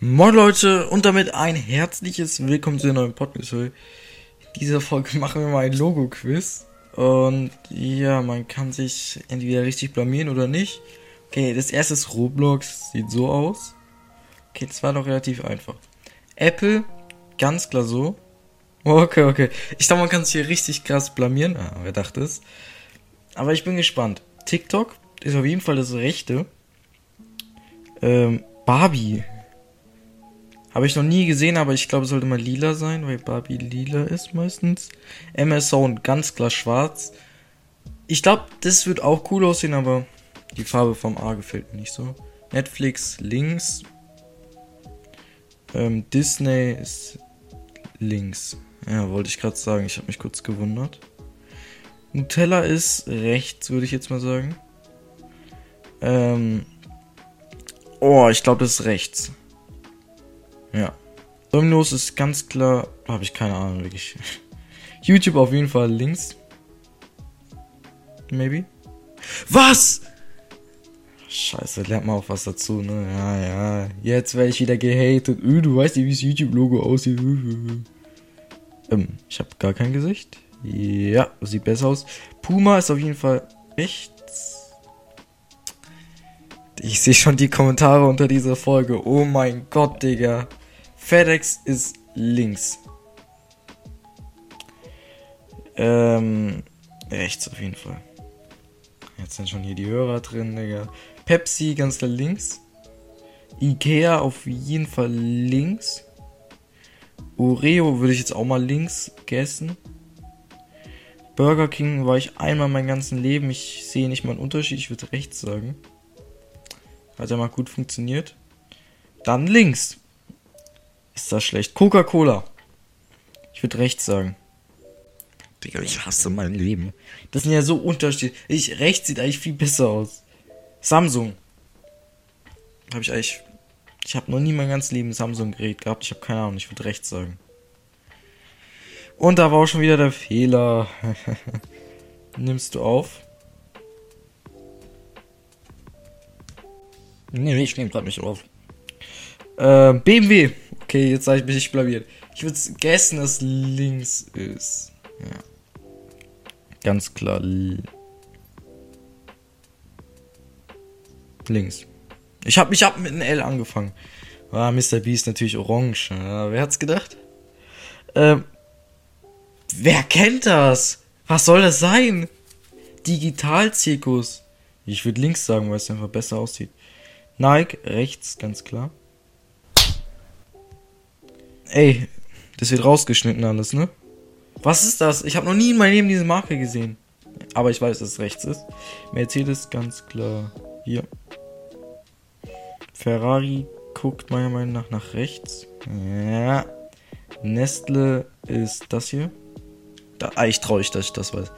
Moin Leute und damit ein herzliches Willkommen zu der neuen Podcast. In dieser Folge machen wir mal ein Logo-Quiz. Und ja, man kann sich entweder richtig blamieren oder nicht. Okay, das erste ist Roblox, sieht so aus. Okay, das war doch relativ einfach. Apple, ganz klar so. Okay, okay. Ich glaube, man kann sich hier richtig krass blamieren. Ah, wer dachte es? Aber ich bin gespannt. TikTok ist auf jeden Fall das Rechte. Ähm, Barbie habe ich noch nie gesehen, aber ich glaube, es sollte mal lila sein, weil Barbie lila ist meistens. MS Zone ganz klar schwarz. Ich glaube, das wird auch cool aussehen, aber die Farbe vom A gefällt mir nicht so. Netflix links. Ähm, Disney ist links. Ja, wollte ich gerade sagen. Ich habe mich kurz gewundert. Nutella ist rechts, würde ich jetzt mal sagen. Ähm. Oh, ich glaube, das ist rechts. Ja. Domino's ist ganz klar. Habe ich keine Ahnung, wirklich. YouTube auf jeden Fall links. Maybe. Was? Scheiße, lernt mal auch was dazu, ne? Ja, ja. Jetzt werde ich wieder gehatet. Öh, du weißt nicht, wie das YouTube-Logo aussieht. Ähm, ich habe gar kein Gesicht. Ja, sieht besser aus. Puma ist auf jeden Fall rechts. Ich sehe schon die Kommentare unter dieser Folge. Oh mein Gott, Digga. FedEx ist links. Ähm, rechts auf jeden Fall. Jetzt sind schon hier die Hörer drin, Digga. Pepsi ganz links. Ikea auf jeden Fall links. Oreo würde ich jetzt auch mal links gegessen. Burger King war ich einmal mein ganzes Leben. Ich sehe nicht mal einen Unterschied. Ich würde rechts sagen. Hat ja mal gut funktioniert. Dann links. Ist das schlecht? Coca-Cola. Ich würde rechts sagen. Digga, ich hasse mein Leben. Das sind ja so unterschiedlich. Ich, rechts sieht eigentlich viel besser aus. Samsung. Habe ich eigentlich. Ich habe noch nie mein ganzes Leben ein Samsung-Gerät gehabt. Ich habe keine Ahnung. Ich würde rechts sagen. Und da war auch schon wieder der Fehler. Nimmst du auf? Nee, ich nehme gerade nicht auf. Äh, BMW. Okay, jetzt habe ich mich blamiert. Ich würde guessen, dass links ist. Ja. Ganz klar. Links. Ich habe ich hab mit einem L angefangen. Ah, Mr. B ist natürlich orange. Ja, wer hat's gedacht? Ähm, wer kennt das? Was soll das sein? Digitalzirkus. Ich würde links sagen, weil es einfach besser aussieht. Nike rechts, ganz klar. Ey, das wird rausgeschnitten alles, ne? Was ist das? Ich habe noch nie in meinem Leben diese Marke gesehen. Aber ich weiß, dass es rechts ist. Mercedes ganz klar hier. Ferrari guckt meiner Meinung nach nach rechts. Ja. Nestle ist das hier. Da, ah, ich traue ich, dass ich das weiß.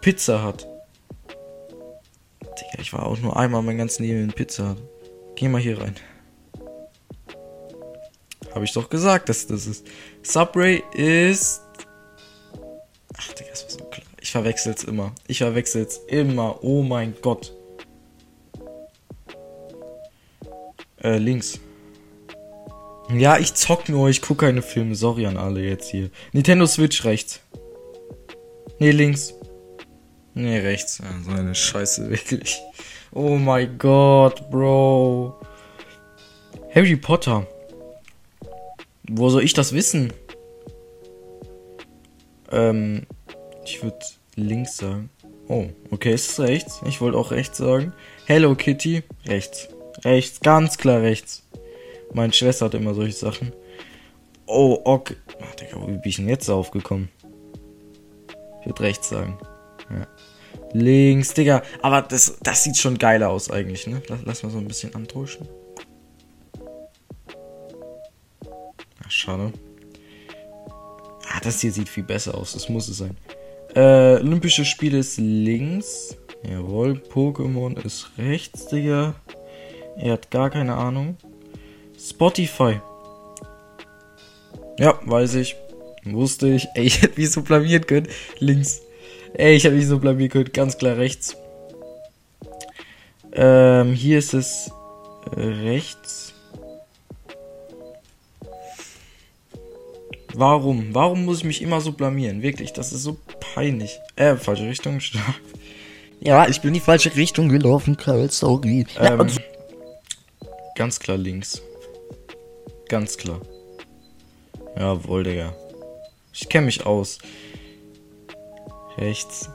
Pizza hat. Digga, ich war auch nur einmal mein ganzes Leben in Pizza Hut. Geh mal hier rein. Habe ich doch gesagt, dass das ist. Subway ist. Ach, Digga, das war so klar. Ich verwechsel's immer. Ich verwechsel's immer. Oh mein Gott. Äh, links. Ja, ich zock nur, ich gucke keine Filme. Sorry an alle jetzt hier. Nintendo Switch rechts. Nee, links. Nee, rechts. Ja, so eine Scheiße, wirklich. Oh mein Gott, Bro. Harry Potter. Wo soll ich das wissen? Ähm, ich würde links sagen. Oh, okay, ist es rechts? Ich wollte auch rechts sagen. Hello Kitty, rechts. Rechts, ganz klar rechts. Meine Schwester hat immer solche Sachen. Oh, okay. Ach, Digga, wie bin ich denn jetzt aufgekommen? Ich würde rechts sagen. Ja. Links, Digga. Aber das, das sieht schon geiler aus eigentlich, ne? Lass, lass mal so ein bisschen Schade. Ah, das hier sieht viel besser aus. Das muss es sein. Äh, Olympische Spiele ist links. Jawohl. Pokémon ist rechts, Digga. Er hat gar keine Ahnung. Spotify. Ja, weiß ich. Wusste ich. Ey, ich hätte mich so blamieren können. Links. Ey, ich hätte mich so blamieren können. Ganz klar rechts. Ähm, hier ist es rechts. Warum? Warum muss ich mich immer so blamieren? Wirklich, das ist so peinlich. Äh, falsche Richtung. Ja, ich bin in die falsche Richtung gelaufen, Karl, sorry. Ja, Ähm, ganz klar links. Ganz klar. Jawohl, Digga. Ich kenne mich aus. Rechts.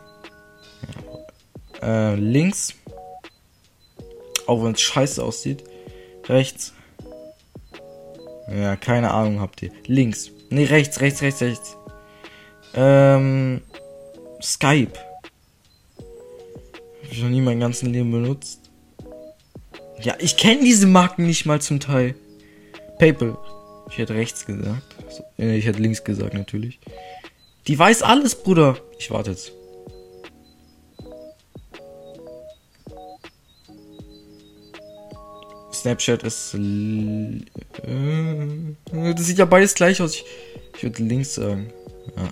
Ja. Äh, links. Auch wenn es scheiße aussieht. Rechts. Ja, keine Ahnung habt ihr. Links. Nee, rechts, rechts, rechts, rechts. Ähm. Skype. Hab ich noch nie mein ganzes Leben benutzt. Ja, ich kenne diese Marken nicht mal zum Teil. PayPal. Ich hätte rechts gesagt. Äh, Ich hätte links gesagt, natürlich. Die weiß alles, Bruder. Ich warte jetzt. Snapchat ist. Äh, das sieht ja beides gleich aus. Ich, ich würde links sagen. Ja.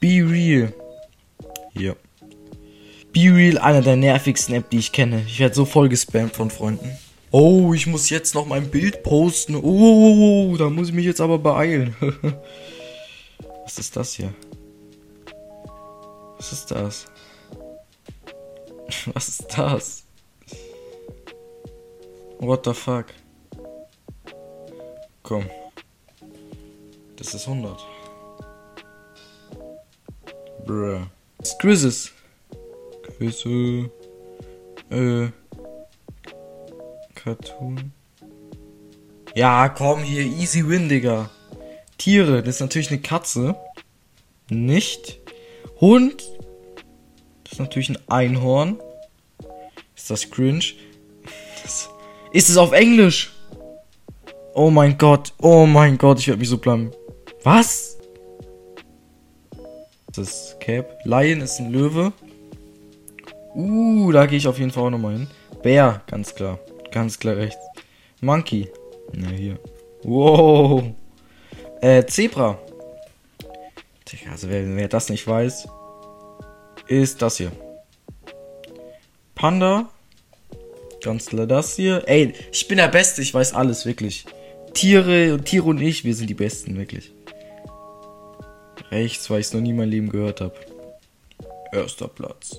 Be real. Hier. Be real, einer der nervigsten App, die ich kenne. Ich werde so voll gespammt von Freunden. Oh, ich muss jetzt noch mein Bild posten. Oh, da muss ich mich jetzt aber beeilen. Was ist das hier? Was ist das? Was ist das? What the fuck? Komm. Das ist 100. Bruh. Quizzes. Quizze. Äh. Cartoon. Ja, komm hier, easy win, Digga. Tiere, das ist natürlich eine Katze. Nicht. Hund. Das ist natürlich ein Einhorn. Ist das cringe? Das ist es auf Englisch? Oh mein Gott, oh mein Gott, ich werde mich so blamieren. Was? Das ist Cap. Lion ist ein Löwe. Uh, da gehe ich auf jeden Fall auch nochmal hin. Bär, ganz klar. Ganz klar rechts. Monkey. Na, hier. Wow. Äh, Zebra. Also wer, wer das nicht weiß, ist das hier. Panda. Ganz klar das hier. Ey, ich bin der Beste, ich weiß alles, wirklich. Tiere und Tiere und ich, wir sind die Besten, wirklich. Rechts, weil ich es noch nie in meinem Leben gehört habe. Erster Platz.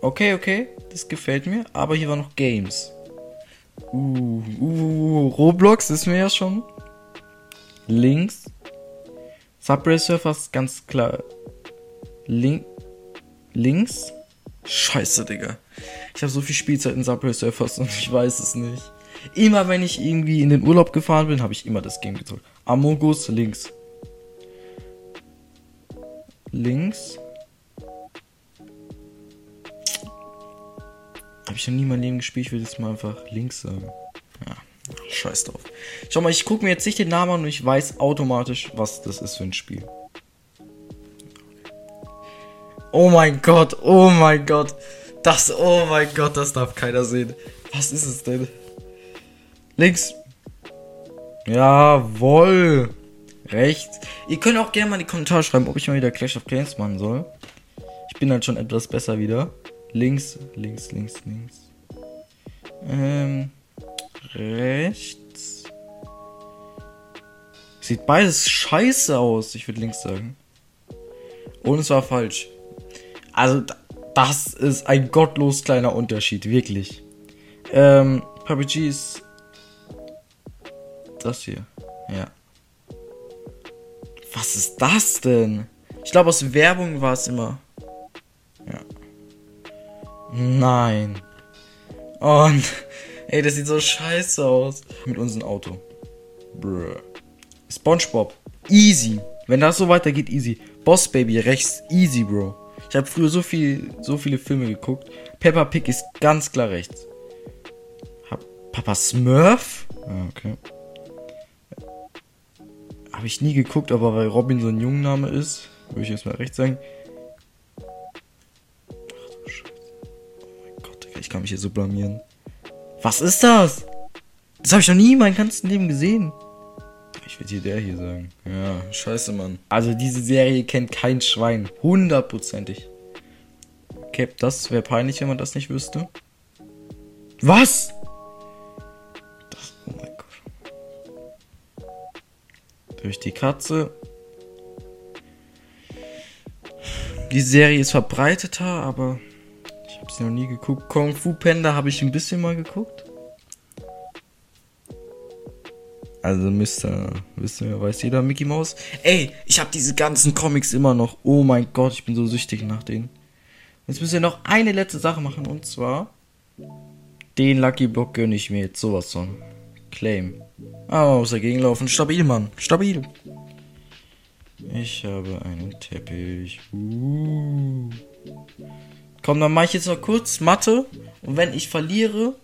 Okay, okay, das gefällt mir. Aber hier war noch Games. Uh, uh, Roblox ist mir ja schon. Links. Subway Surfers ganz klar. Link. Links. Scheiße, Digga. Ich habe so viel Spielzeit in Subway Surfers und ich weiß es nicht. Immer wenn ich irgendwie in den Urlaub gefahren bin, habe ich immer das Game gezockt. Amogus links. Links. Habe ich noch nie in meinem Leben gespielt, ich will jetzt mal einfach links sagen. Ja, scheiß drauf. Schau mal, ich gucke mir jetzt nicht den Namen an und ich weiß automatisch, was das ist für ein Spiel. Oh mein Gott, oh mein Gott. Das, oh mein Gott, das darf keiner sehen. Was ist es denn? Links. Jawohl. Rechts. Ihr könnt auch gerne mal in die Kommentare schreiben, ob ich mal wieder Clash of Clans machen soll. Ich bin halt schon etwas besser wieder. Links, links, links, links. Ähm, rechts. Sieht beides scheiße aus. Ich würde links sagen. Und es war falsch. Also, da- das ist ein gottlos kleiner Unterschied, wirklich. Ähm, PUBG ist das hier. Ja. Was ist das denn? Ich glaube, aus Werbung war es immer. Ja. Nein. Und, ey, das sieht so scheiße aus. Mit unserem Auto. Bruh. SpongeBob. Easy. Wenn das so weitergeht, easy. Boss Baby rechts. Easy, Bro. Ich habe früher so viel, so viele Filme geguckt. Peppa Pig ist ganz klar rechts. Hab Papa Smurf? Ah, okay. Habe ich nie geguckt, aber weil Robin so ein Jungenname ist, würde ich jetzt mal rechts sagen. Ach du Scheiße. Oh mein Gott, ich kann mich hier so blamieren. Was ist das? Das habe ich noch nie in meinem ganzen Leben gesehen. Ich würde hier der hier sagen. Ja, scheiße, Mann. Also diese Serie kennt kein Schwein. Hundertprozentig. Cap, das wäre peinlich, wenn man das nicht wüsste. Was? Das, oh mein Gott. durch die Katze. Die Serie ist verbreiteter, aber ich habe sie noch nie geguckt. Kung Fu Panda habe ich ein bisschen mal geguckt. Also. Wissen wir, weiß jeder Mickey Mouse. Ey, ich habe diese ganzen Comics immer noch. Oh mein Gott, ich bin so süchtig nach denen. Jetzt müssen wir noch eine letzte Sache machen und zwar den Lucky Block gönne ich mir jetzt sowas von. Claim. Ah, man muss dagegen laufen. Stabil, Mann. Stabil. Ich habe einen Teppich. Uh. Komm, dann mache ich jetzt noch kurz Mathe. Und wenn ich verliere.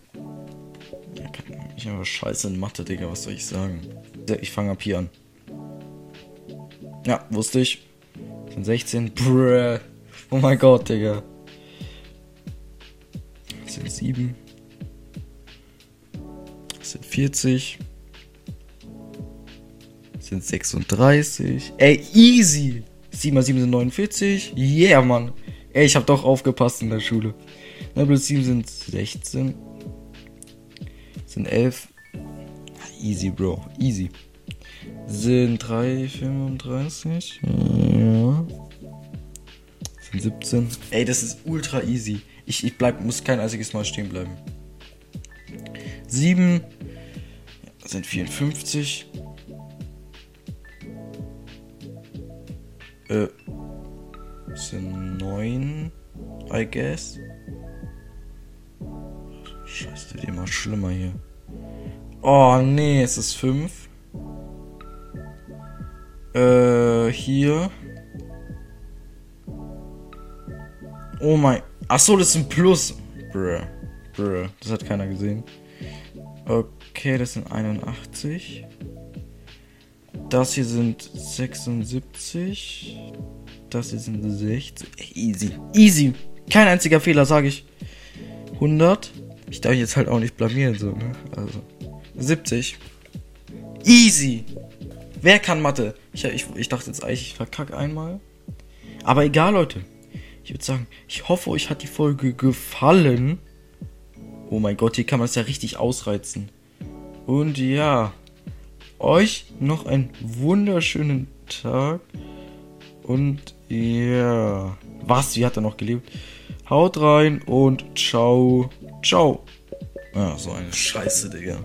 Ich habe scheiße in Mathe, Digga. Was soll ich sagen? Ich fange ab hier an. Ja, wusste ich. Sind 16. Bruh. Oh mein Gott, Digga. Das sind 7. Das sind 40. Das sind 36. Ey, easy. 7 mal 7 sind 49. Yeah, Mann. Ey, ich hab doch aufgepasst in der Schule. 9 plus 7 sind 16. Sind 11. Easy, Bro. Easy. Sind 3, 35. Ja. Sind 17. Ey, das ist ultra easy. Ich, ich bleib, muss kein einziges Mal stehen bleiben. 7 sind 54. Äh, sind 9, I guess. Scheiße, wird immer schlimmer hier. Oh, nee, es ist 5. Äh, hier. Oh mein. Achso, das ist ein Plus. Bruh. Bruh. Das hat keiner gesehen. Okay, das sind 81. Das hier sind 76. Das hier sind 60. Easy. Easy. Kein einziger Fehler, sage ich. 100. Ich darf jetzt halt auch nicht blamieren, so, ne? Also. 70. Easy. Wer kann Mathe? Ich, ich, ich dachte jetzt eigentlich, ich verkacke einmal. Aber egal, Leute. Ich würde sagen, ich hoffe, euch hat die Folge gefallen. Oh mein Gott, hier kann man es ja richtig ausreizen. Und ja, euch noch einen wunderschönen Tag. Und ja, was, wie hat er noch gelebt? Haut rein und ciao, ciao. Ah, so eine Scheiße, Digga.